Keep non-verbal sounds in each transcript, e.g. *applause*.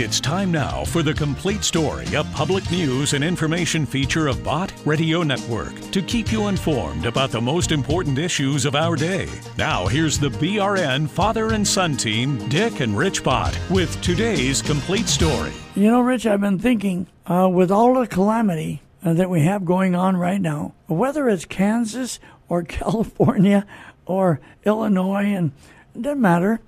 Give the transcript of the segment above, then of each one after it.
It's time now for the complete story, a public news and information feature of Bott Radio Network to keep you informed about the most important issues of our day. Now, here's the BRN father and son team, Dick and Rich Bott, with today's complete story. You know, Rich, I've been thinking uh, with all the calamity uh, that we have going on right now, whether it's Kansas or *laughs* California or Illinois, and it doesn't matter,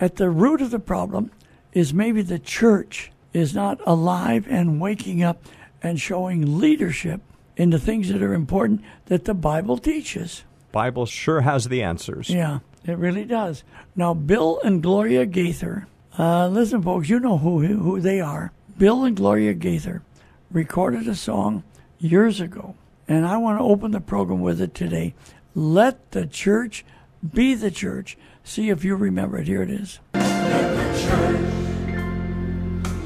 at the root of the problem is maybe the church is not alive and waking up and showing leadership in the things that are important that the Bible teaches. Bible sure has the answers. Yeah, it really does. Now, Bill and Gloria Gaither, uh, listen, folks, you know who who they are. Bill and Gloria Gaither recorded a song years ago, and I want to open the program with it today. Let the church be the church. See if you remember it. Here it is.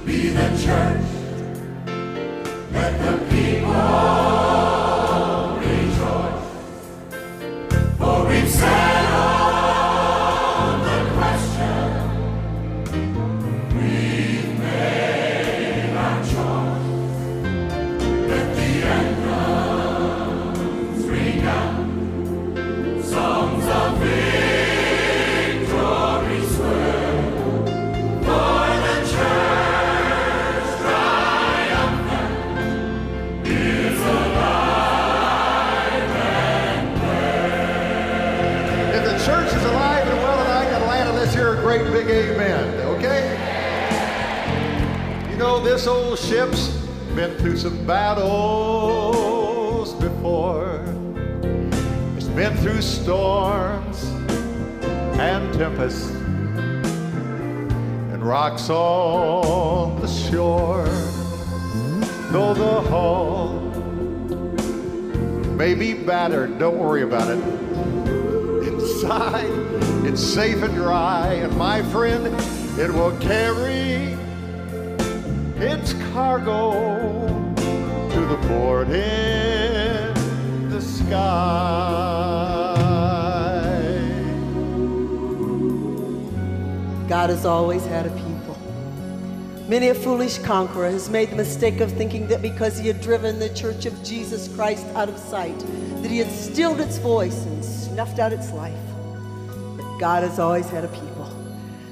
Be the church. Let the people rejoice. For we've great big amen, okay? You know, this old ship's been through some battles before. It's been through storms and tempests and rocks on the shore. Though the hull may be battered, don't worry about it *laughs* inside. Safe and dry, and my friend, it will carry its cargo to the port in the sky. God has always had a people. Many a foolish conqueror has made the mistake of thinking that because he had driven the church of Jesus Christ out of sight, that he had stilled its voice and snuffed out its life. God has always had a people.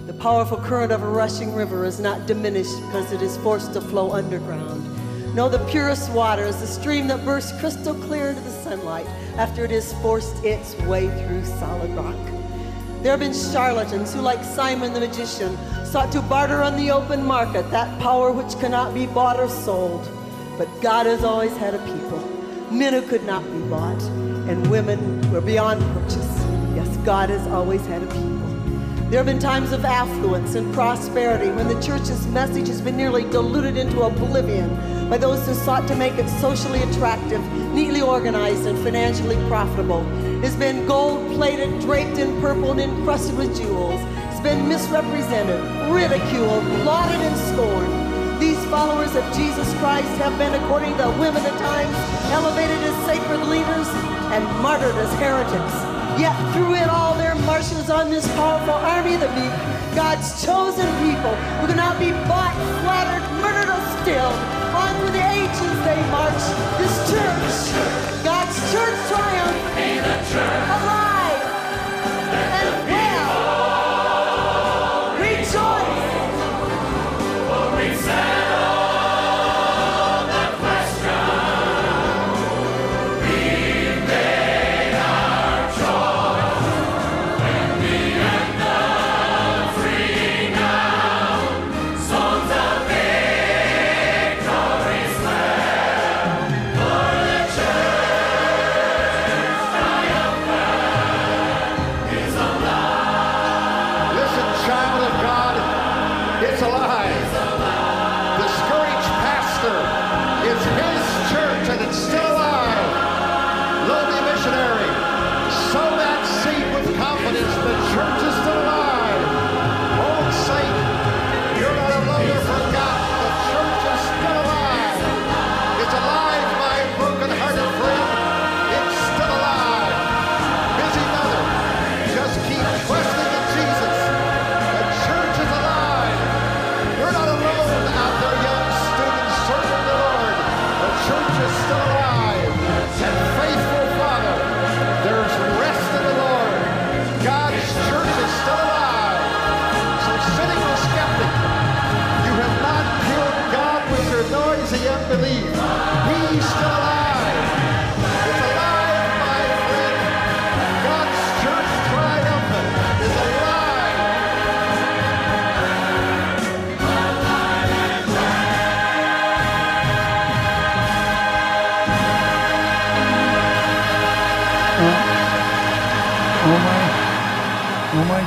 The powerful current of a rushing river is not diminished because it is forced to flow underground. No, the purest water is the stream that bursts crystal clear into the sunlight after it has forced its way through solid rock. There have been charlatans who, like Simon the magician, sought to barter on the open market that power which cannot be bought or sold. But God has always had a people, men who could not be bought, and women who were beyond purchase. God has always had a people. There have been times of affluence and prosperity when the church's message has been nearly diluted into oblivion by those who sought to make it socially attractive, neatly organized, and financially profitable. It's been gold plated, draped in purple, and encrusted with jewels. It's been misrepresented, ridiculed, lauded, and scorned. These followers of Jesus Christ have been, according to the women of times, elevated as sacred leaders and martyred as heretics. Yet through it all, there marches on this powerful army of the meek, God's chosen people who cannot be bought, flattered, murdered, or stilled. On through the ages they march. This church, God's church triumph, alive and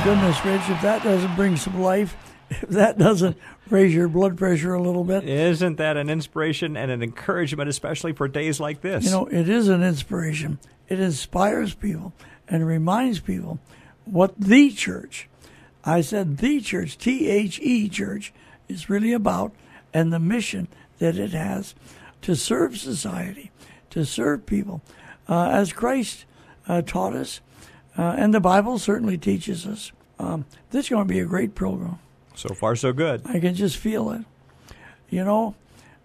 goodness, Rich, if that doesn't bring some life, *laughs* if that doesn't raise your blood pressure a little bit. Isn't that an inspiration and an encouragement, especially for days like this? You know, it is an inspiration. It inspires people and reminds people what the church, I said the church, T H E church, is really about and the mission that it has to serve society, to serve people, uh, as Christ uh, taught us, uh, and the Bible certainly teaches us. Um, this is going to be a great program. So far, so good. I can just feel it. You know,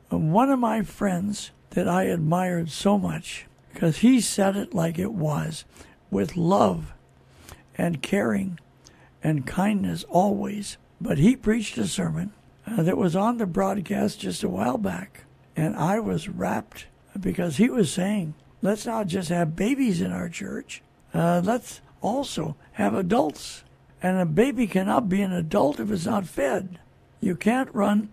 one of my friends that I admired so much, because he said it like it was, with love and caring and kindness always. But he preached a sermon uh, that was on the broadcast just a while back, and I was rapt because he was saying, let's not just have babies in our church, uh, let's also have adults. And a baby cannot be an adult if it's not fed. You can't run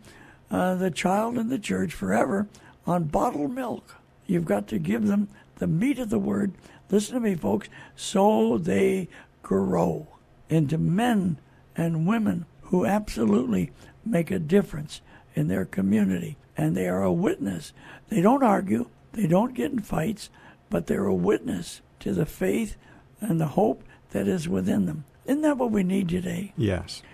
uh, the child in the church forever on bottled milk. You've got to give them the meat of the word. Listen to me, folks, so they grow into men and women who absolutely make a difference in their community. And they are a witness. They don't argue, they don't get in fights, but they're a witness to the faith and the hope that is within them. Isn't that what we need today? Yes.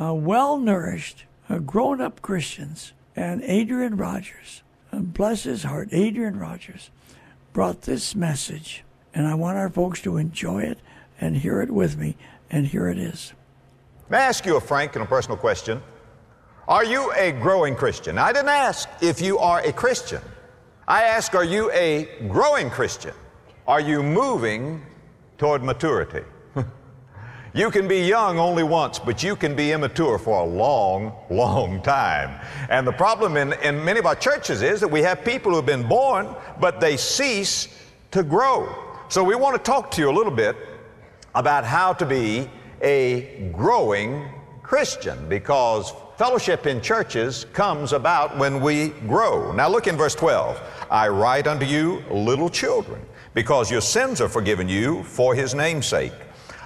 Uh, well nourished, uh, grown up Christians. And Adrian Rogers, uh, bless his heart, Adrian Rogers, brought this message. And I want our folks to enjoy it and hear it with me. And here it is. May I ask you a frank and a personal question? Are you a growing Christian? I didn't ask if you are a Christian. I ask, are you a growing Christian? Are you moving toward maturity? You can be young only once, but you can be immature for a long, long time. And the problem in, in many of our churches is that we have people who have been born, but they cease to grow. So we want to talk to you a little bit about how to be a growing Christian because fellowship in churches comes about when we grow. Now look in verse 12. I write unto you, little children, because your sins are forgiven you for his name's sake.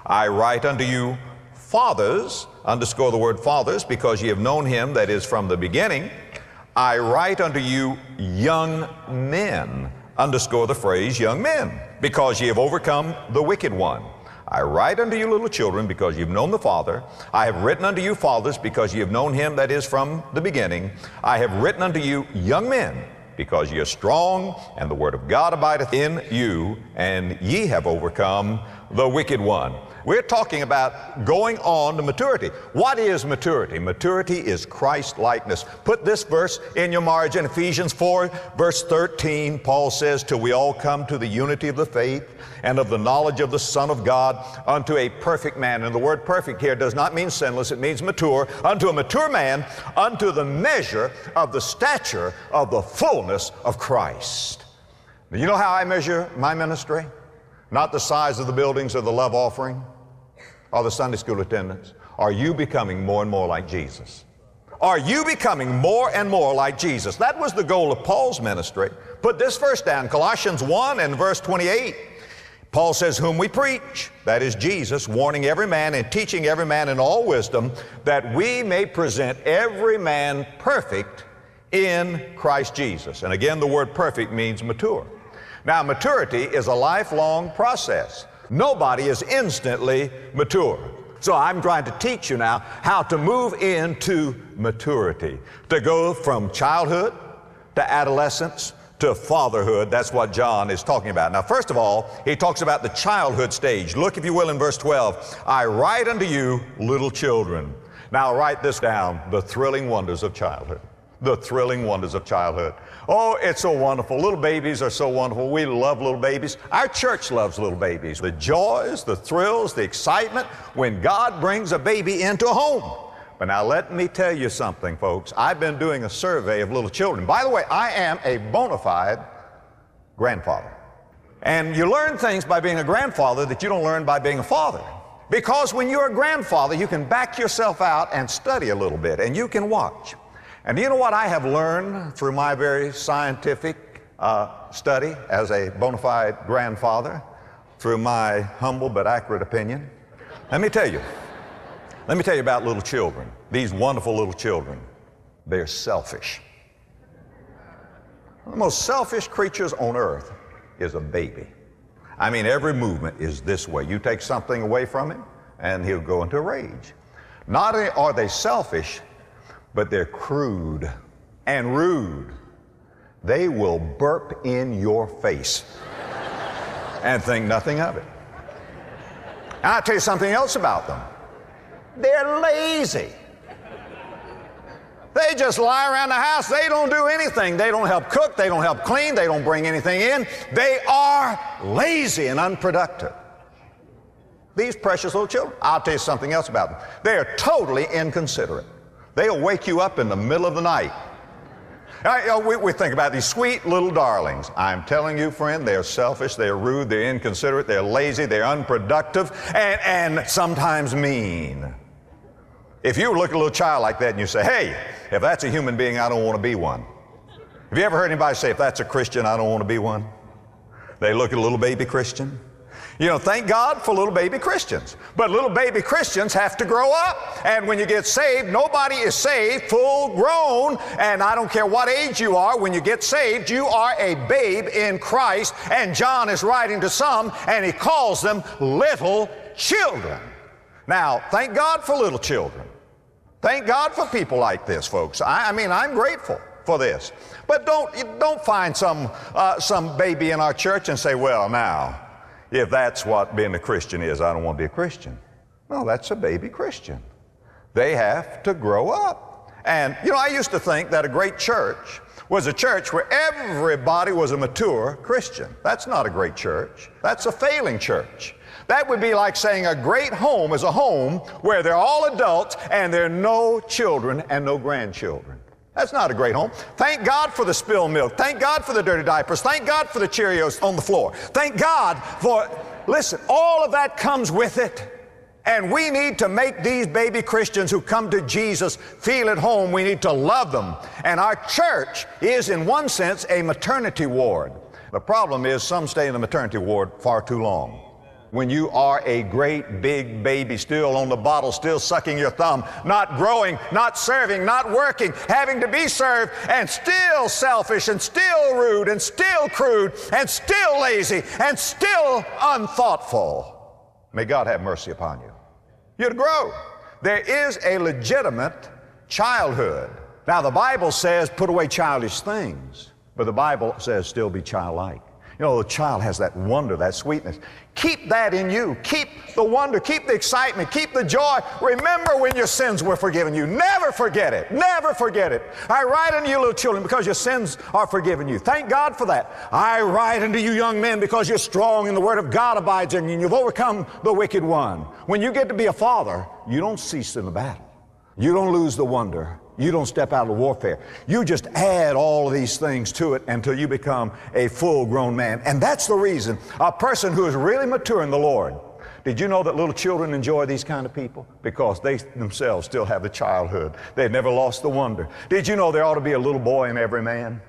I write unto you, fathers, underscore the word fathers, because ye have known him that is from the beginning. I write unto you, young men, underscore the phrase young men, because ye have overcome the wicked one. I write unto you, little children, because you've known the Father. I have written unto you, fathers, because ye have known him that is from the beginning. I have written unto you, young men, because ye are strong, and the word of God abideth in you, and ye have overcome the wicked one. We're talking about going on to maturity. What is maturity? Maturity is Christ likeness. Put this verse in your margin, Ephesians 4, verse 13. Paul says, Till we all come to the unity of the faith and of the knowledge of the Son of God unto a perfect man. And the word perfect here does not mean sinless, it means mature. Unto a mature man, unto the measure of the stature of the fullness of Christ. Now, you know how I measure my ministry? Not the size of the buildings or the love offering or the Sunday school attendance? Are you becoming more and more like Jesus? Are you becoming more and more like Jesus? That was the goal of Paul's ministry. Put this verse down, Colossians 1 and verse 28. Paul says, Whom we preach, that is Jesus, warning every man and teaching every man in all wisdom, that we may present every man perfect in Christ Jesus. And again, the word perfect means mature. Now, maturity is a lifelong process. Nobody is instantly mature. So I'm trying to teach you now how to move into maturity, to go from childhood to adolescence to fatherhood. That's what John is talking about. Now, first of all, he talks about the childhood stage. Look, if you will, in verse 12 I write unto you, little children. Now, write this down the thrilling wonders of childhood. The thrilling wonders of childhood. Oh, it's so wonderful. Little babies are so wonderful. We love little babies. Our church loves little babies. The joys, the thrills, the excitement when God brings a baby into a home. But now let me tell you something, folks. I've been doing a survey of little children. By the way, I am a bona fide grandfather. And you learn things by being a grandfather that you don't learn by being a father. Because when you're a grandfather, you can back yourself out and study a little bit, and you can watch. And you know what I have learned through my very scientific uh, study as a bona fide grandfather, through my humble but accurate opinion? Let me tell you, Let me tell you about little children, these wonderful little children. They're selfish. The most selfish creatures on earth is a baby. I mean, every movement is this way. You take something away from him, and he'll go into a rage. Not only are they selfish, but they're crude and rude. They will burp in your face and think nothing of it. And I'll tell you something else about them. They're lazy. They just lie around the house. They don't do anything. They don't help cook. They don't help clean. They don't bring anything in. They are lazy and unproductive. These precious little children, I'll tell you something else about them. They are totally inconsiderate. They'll wake you up in the middle of the night. Right, we, we think about these sweet little darlings. I'm telling you, friend, they're selfish, they're rude, they're inconsiderate, they're lazy, they're unproductive, and, and sometimes mean. If you look at a little child like that and you say, hey, if that's a human being, I don't want to be one. Have you ever heard anybody say, if that's a Christian, I don't want to be one? They look at a little baby Christian. You know, thank God for little baby Christians. But little baby Christians have to grow up. And when you get saved, nobody is saved full grown. And I don't care what age you are, when you get saved, you are a babe in Christ. And John is writing to some, and he calls them little children. Now, thank God for little children. Thank God for people like this, folks. I, I mean, I'm grateful for this. But don't, don't find some, uh, some baby in our church and say, well, now, if that's what being a Christian is, I don't want to be a Christian. No, that's a baby Christian. They have to grow up. And, you know, I used to think that a great church was a church where everybody was a mature Christian. That's not a great church. That's a failing church. That would be like saying a great home is a home where they're all adults and there are no children and no grandchildren. That's not a great home. Thank God for the spilled milk. Thank God for the dirty diapers. Thank God for the Cheerios on the floor. Thank God for, listen, all of that comes with it. And we need to make these baby Christians who come to Jesus feel at home. We need to love them. And our church is, in one sense, a maternity ward. The problem is some stay in the maternity ward far too long when you are a great big baby still on the bottle, still sucking your thumb, not growing, not serving, not working, having to be served, and still selfish, and still rude, and still crude, and still lazy, and still unthoughtful. May God have mercy upon you. To grow. There is a legitimate childhood. Now, the Bible says put away childish things, but the Bible says still be childlike. You know, the child has that wonder, that sweetness. Keep that in you. Keep the wonder, keep the excitement, keep the joy. Remember when your sins were forgiven you. Never forget it. Never forget it. I write unto you, little children, because your sins are forgiven you. Thank God for that. I write unto you, young men, because you're strong and the word of God abides in you and you've overcome the wicked one. When you get to be a father, you don't cease in the battle. You don't lose the wonder. You don't step out of warfare. You just add all of these things to it until you become a full grown man. And that's the reason a person who is really mature in the Lord. Did you know that little children enjoy these kind of people? Because they themselves still have the childhood. They've never lost the wonder. Did you know there ought to be a little boy in every man?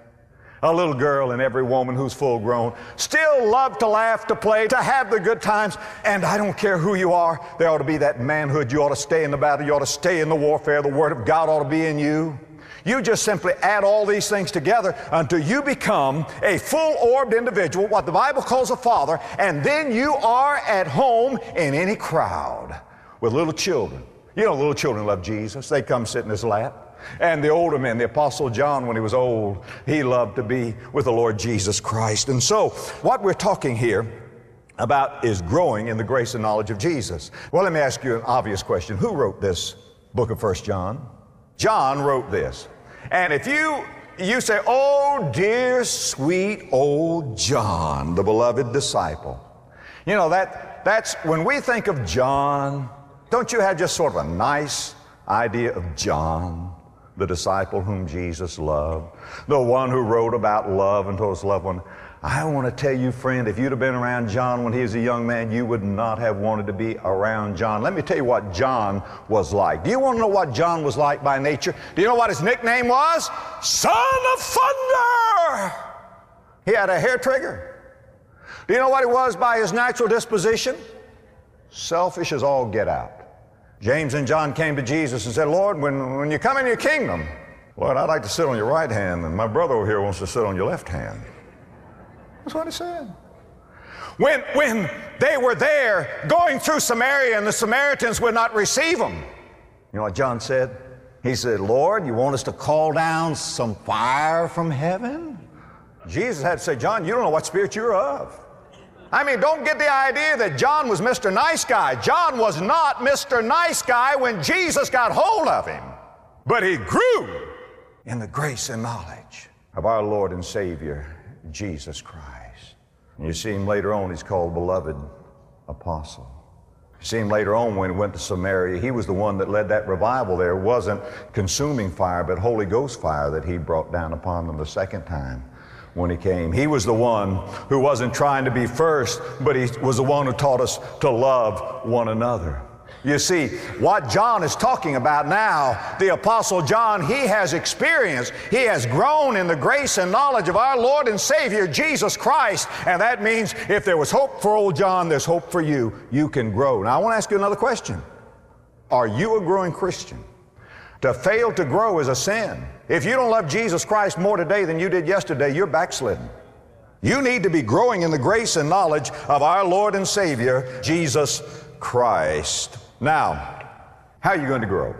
A little girl and every woman who's full grown still love to laugh, to play, to have the good times. And I don't care who you are, there ought to be that manhood. You ought to stay in the battle. You ought to stay in the warfare. The Word of God ought to be in you. You just simply add all these things together until you become a full orbed individual, what the Bible calls a father, and then you are at home in any crowd with little children. You know, little children love Jesus. They come sit in his lap. And the older men, the Apostle John, when he was old, he loved to be with the Lord Jesus Christ. And so, what we're talking here about is growing in the grace and knowledge of Jesus. Well, let me ask you an obvious question. Who wrote this book of First John? John wrote this. And if you you say, "Oh, dear sweet old John, the beloved disciple." You know that that's when we think of John, don't you have just sort of a nice idea of John? The disciple whom Jesus loved, the one who wrote about love and told his loved one, I want to tell you, friend, if you'd have been around John when he was a young man, you would not have wanted to be around John. Let me tell you what John was like. Do you want to know what John was like by nature? Do you know what his nickname was? Son of Thunder! He had a hair trigger. Do you know what he was by his natural disposition? Selfish as all get out. James and John came to Jesus and said, Lord, when, when you come in your kingdom, Lord, I'd like to sit on your right hand, and my brother over here wants to sit on your left hand. That's what he said. When, when they were there going through Samaria and the Samaritans would not receive them, you know what John said? He said, Lord, you want us to call down some fire from heaven? Jesus had to say, John, you don't know what spirit you're of. I mean, don't get the idea that John was Mr. Nice Guy. John was not Mr. Nice Guy when Jesus got hold of him, but he grew in the grace and knowledge of our Lord and Savior, Jesus Christ. And you see him later on, he's called Beloved Apostle. You see him later on when he went to Samaria. He was the one that led that revival there. It wasn't consuming fire, but Holy Ghost fire that he brought down upon them the second time when he came. He was the one who wasn't trying to be first, but he was the one who taught us to love one another. You see, what John is talking about now, the Apostle John, he has experienced, he has grown in the grace and knowledge of our Lord and Savior, Jesus Christ. And that means if there was hope for old John, there's hope for you. You can grow. Now, I want to ask you another question Are you a growing Christian? To fail to grow is a sin. If you don't love Jesus Christ more today than you did yesterday, you're backslidden. You need to be growing in the grace and knowledge of our Lord and Savior, Jesus Christ. Now, how are you going to grow?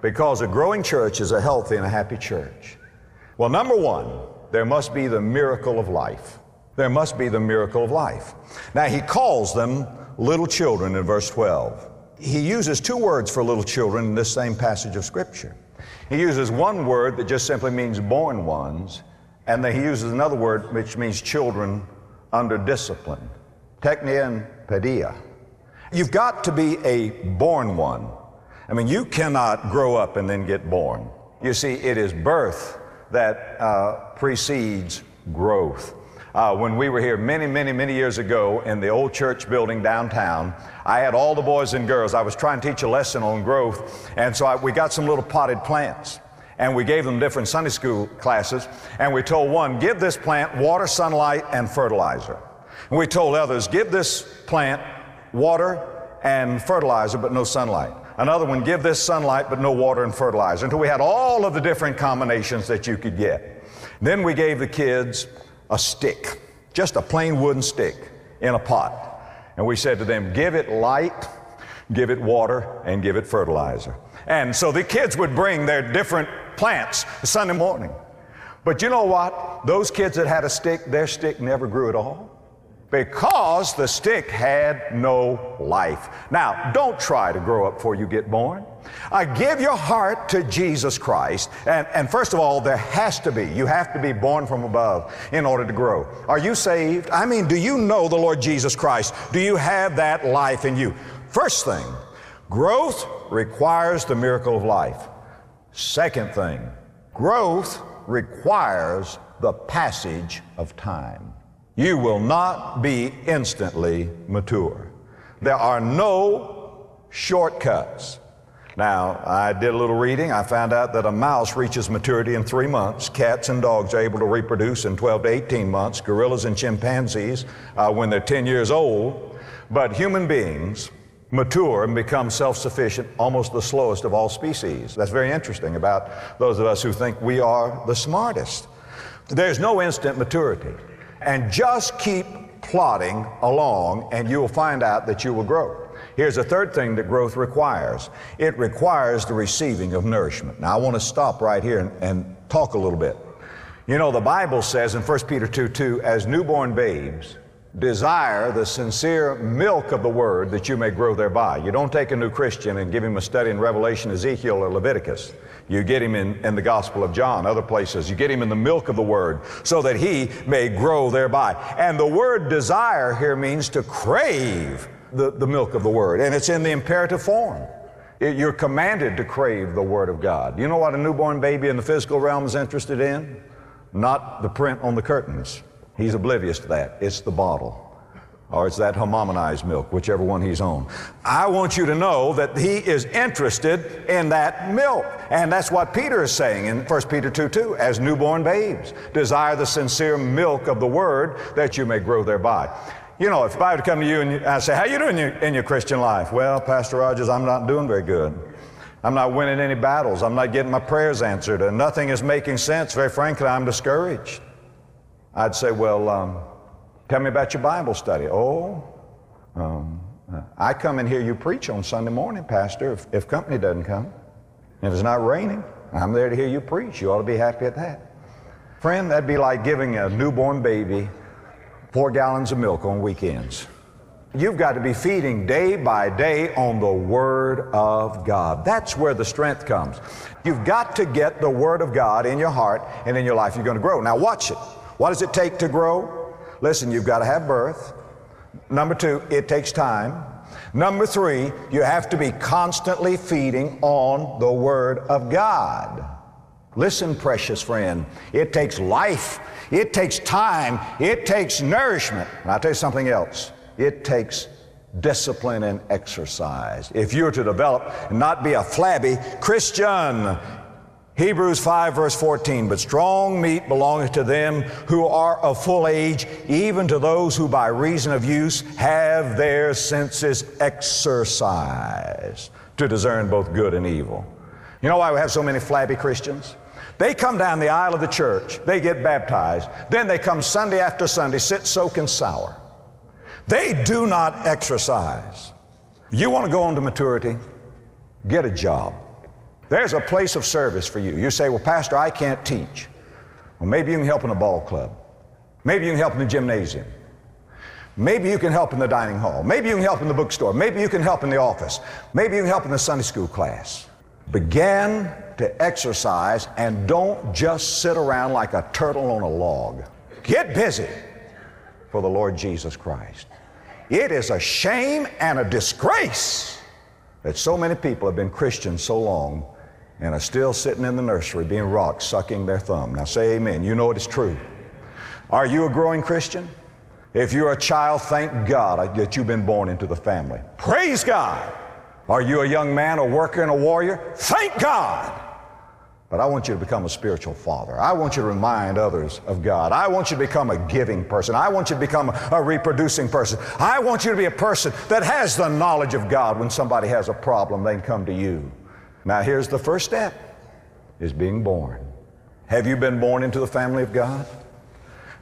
Because a growing church is a healthy and a happy church. Well, number one, there must be the miracle of life. There must be the miracle of life. Now, he calls them little children in verse 12. He uses two words for little children in this same passage of Scripture. He uses one word that just simply means born ones, and then he uses another word which means children under discipline. Teknian pedia. You've got to be a born one. I mean, you cannot grow up and then get born. You see, it is birth that uh, precedes growth. Uh, when we were here many, many, many years ago in the old church building downtown, I had all the boys and girls. I was trying to teach a lesson on growth, and so I, we got some little potted plants. And we gave them different Sunday school classes, and we told one, give this plant water, sunlight, and fertilizer. And we told others, give this plant water and fertilizer, but no sunlight. Another one, give this sunlight, but no water and fertilizer, until we had all of the different combinations that you could get. Then we gave the kids a stick, just a plain wooden stick in a pot. And we said to them, give it light, give it water, and give it fertilizer. And so the kids would bring their different plants Sunday morning. But you know what? Those kids that had a stick, their stick never grew at all because the stick had no life. Now, don't try to grow up before you get born. I give your heart to Jesus Christ. And, and first of all, there has to be, you have to be born from above in order to grow. Are you saved? I mean, do you know the Lord Jesus Christ? Do you have that life in you? First thing, growth requires the miracle of life. Second thing, growth requires the passage of time. You will not be instantly mature. There are no shortcuts. Now, I did a little reading. I found out that a mouse reaches maturity in three months. Cats and dogs are able to reproduce in 12 to 18 months. Gorillas and chimpanzees uh, when they're 10 years old. But human beings mature and become self sufficient almost the slowest of all species. That's very interesting about those of us who think we are the smartest. There's no instant maturity and just keep plodding along, and you will find out that you will grow. Here's a third thing that growth requires it requires the receiving of nourishment. Now, I want to stop right here and, and talk a little bit. You know, the Bible says in 1 Peter 2 2, as newborn babes, desire the sincere milk of the word that you may grow thereby. You don't take a new Christian and give him a study in Revelation, Ezekiel, or Leviticus. You get him in, in the Gospel of John, other places. You get him in the milk of the Word so that he may grow thereby. And the word desire here means to crave the, the milk of the Word, and it's in the imperative form. It, you're commanded to crave the Word of God. You know what a newborn baby in the physical realm is interested in? Not the print on the curtains. He's oblivious to that. It's the bottle or it's that homogenized milk, whichever one he's on. I want you to know that he is interested in that milk. And that's what Peter is saying in 1 Peter 2 2. As newborn babes, desire the sincere milk of the word that you may grow thereby. You know, if I were to come to you and I say, how you doing in your, in your Christian life? Well, Pastor Rogers, I'm not doing very good. I'm not winning any battles. I'm not getting my prayers answered, and nothing is making sense. Very frankly, I'm discouraged. I'd say, well, um, tell me about your Bible study. Oh, um, I come and hear you preach on Sunday morning, Pastor, if, if company doesn't come. If it's not raining, I'm there to hear you preach. You ought to be happy at that. Friend, that'd be like giving a newborn baby four gallons of milk on weekends. You've got to be feeding day by day on the Word of God. That's where the strength comes. You've got to get the Word of God in your heart and in your life. You're going to grow. Now, watch it. What does it take to grow? Listen, you've got to have birth. Number two, it takes time. Number three, you have to be constantly feeding on the Word of God. Listen, precious friend, it takes life, it takes time, it takes nourishment. And I'll tell you something else it takes discipline and exercise. If you're to develop and not be a flabby Christian, Hebrews 5, verse 14, but strong meat belongeth to them who are of full age, even to those who by reason of use have their senses exercised to discern both good and evil. You know why we have so many flabby Christians? They come down the aisle of the church, they get baptized, then they come Sunday after Sunday, sit soaking sour. They do not exercise. You want to go on to maturity? Get a job. There's a place of service for you. You say, Well, Pastor, I can't teach. Well, maybe you can help in a ball club. Maybe you can help in the gymnasium. Maybe you can help in the dining hall. Maybe you can help in the bookstore. Maybe you can help in the office. Maybe you can help in the Sunday school class. Begin to exercise and don't just sit around like a turtle on a log. Get busy for the Lord Jesus Christ. It is a shame and a disgrace that so many people have been Christians so long and are still sitting in the nursery being rocked, sucking their thumb. Now say amen. You know it is true. Are you a growing Christian? If you're a child, thank God that you've been born into the family. Praise God. Are you a young man, a worker, and a warrior? Thank God. But I want you to become a spiritual father. I want you to remind others of God. I want you to become a giving person. I want you to become a reproducing person. I want you to be a person that has the knowledge of God. When somebody has a problem, they can come to you. Now here's the first step is being born. Have you been born into the family of God?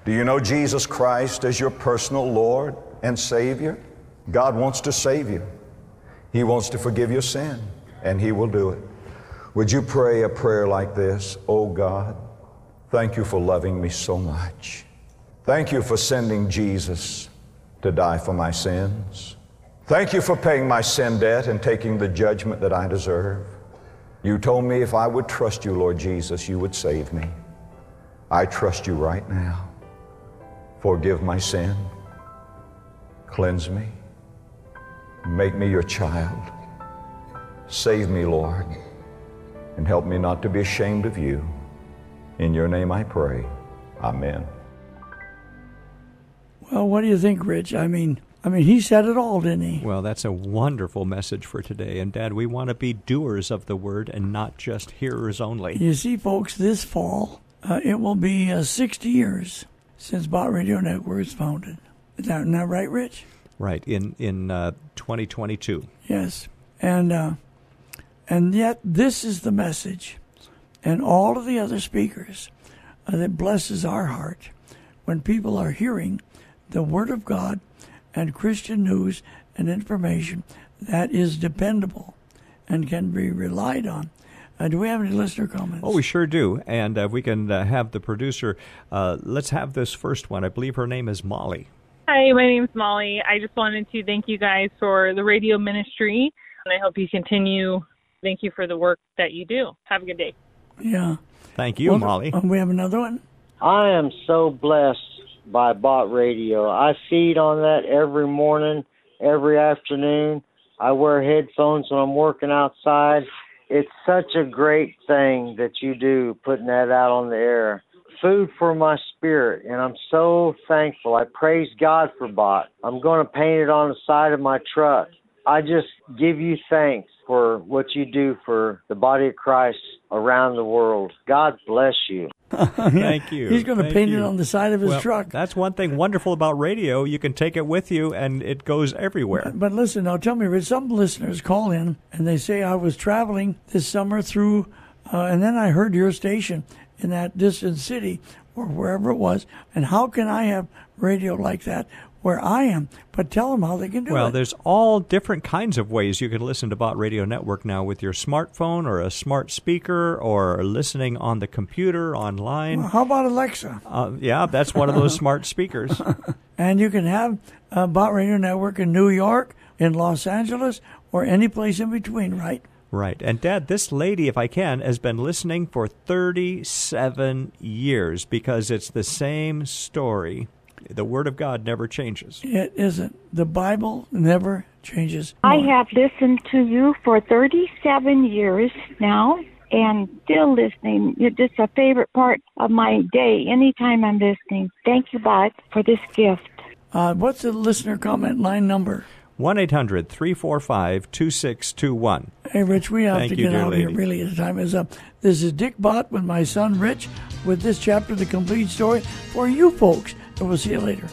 Do you know Jesus Christ as your personal Lord and Savior? God wants to save you. He wants to forgive your sin, and He will do it. Would you pray a prayer like this? Oh God, thank you for loving me so much. Thank you for sending Jesus to die for my sins. Thank you for paying my sin debt and taking the judgment that I deserve. You told me if I would trust you, Lord Jesus, you would save me. I trust you right now. Forgive my sin. Cleanse me. Make me your child. Save me, Lord and help me not to be ashamed of you. In your name I pray. Amen. Well, what do you think, Rich? I mean, I mean, he said it all, didn't he? Well, that's a wonderful message for today. And, Dad, we want to be doers of the word and not just hearers only. You see, folks, this fall, uh, it will be uh, 60 years since Bott Radio Network was founded. Is that not right, Rich? Right, in, in uh, 2022. Yes. And uh, and yet, this is the message, and all of the other speakers uh, that blesses our heart when people are hearing the Word of God and Christian news and information that is dependable and can be relied on. Uh, do we have any listener comments? Oh, we sure do. And uh, we can uh, have the producer. Uh, let's have this first one. I believe her name is Molly. Hi, my name is Molly. I just wanted to thank you guys for the radio ministry, and I hope you continue Thank you for the work that you do. Have a good day. Yeah. Thank you, well, Molly. Um, we have another one. I am so blessed by Bott Radio. I feed on that every morning, every afternoon. I wear headphones when I'm working outside. It's such a great thing that you do putting that out on the air. Food for my spirit, and I'm so thankful. I praise God for Bott. I'm going to paint it on the side of my truck. I just give you thanks for what you do for the body of Christ around the world. God bless you. *laughs* Thank you. He's going to Thank paint you. it on the side of his Well, truck. That's one thing wonderful about radio. You can take it with you, and it goes everywhere. But listen, now tell me, some listeners call in and they say, I was traveling this summer through, uh, and then I heard your station in that distant city or wherever it was. And how can I have radio like that where I am? But tell them how they can do Well, it. there's all different kinds of ways you can listen to Bott Radio Network now with your smartphone or a smart speaker or listening on the computer online. Well, how about Alexa? Uh, yeah, that's one of those *laughs* smart speakers. And you can have a Bott Radio Network in New York, in Los Angeles, or any place in between, right? Right. And Dad, this lady, if I can, has been listening for 37 years because it's the same story. The Word of God never changes. It isn't. The Bible never changes. I have listened to you for 37 years now and still listening. You're just a favorite part of my day anytime I'm listening. Thank you, Bud, for this gift. Uh, what's the listener comment line number? 1 800 345 2621. Hey, Rich, we have Thank to you, get dear out of here. Really, the time is up. This is Dick Bott with my son Rich with this chapter, The Complete Story, for you folks. And we'll see you later.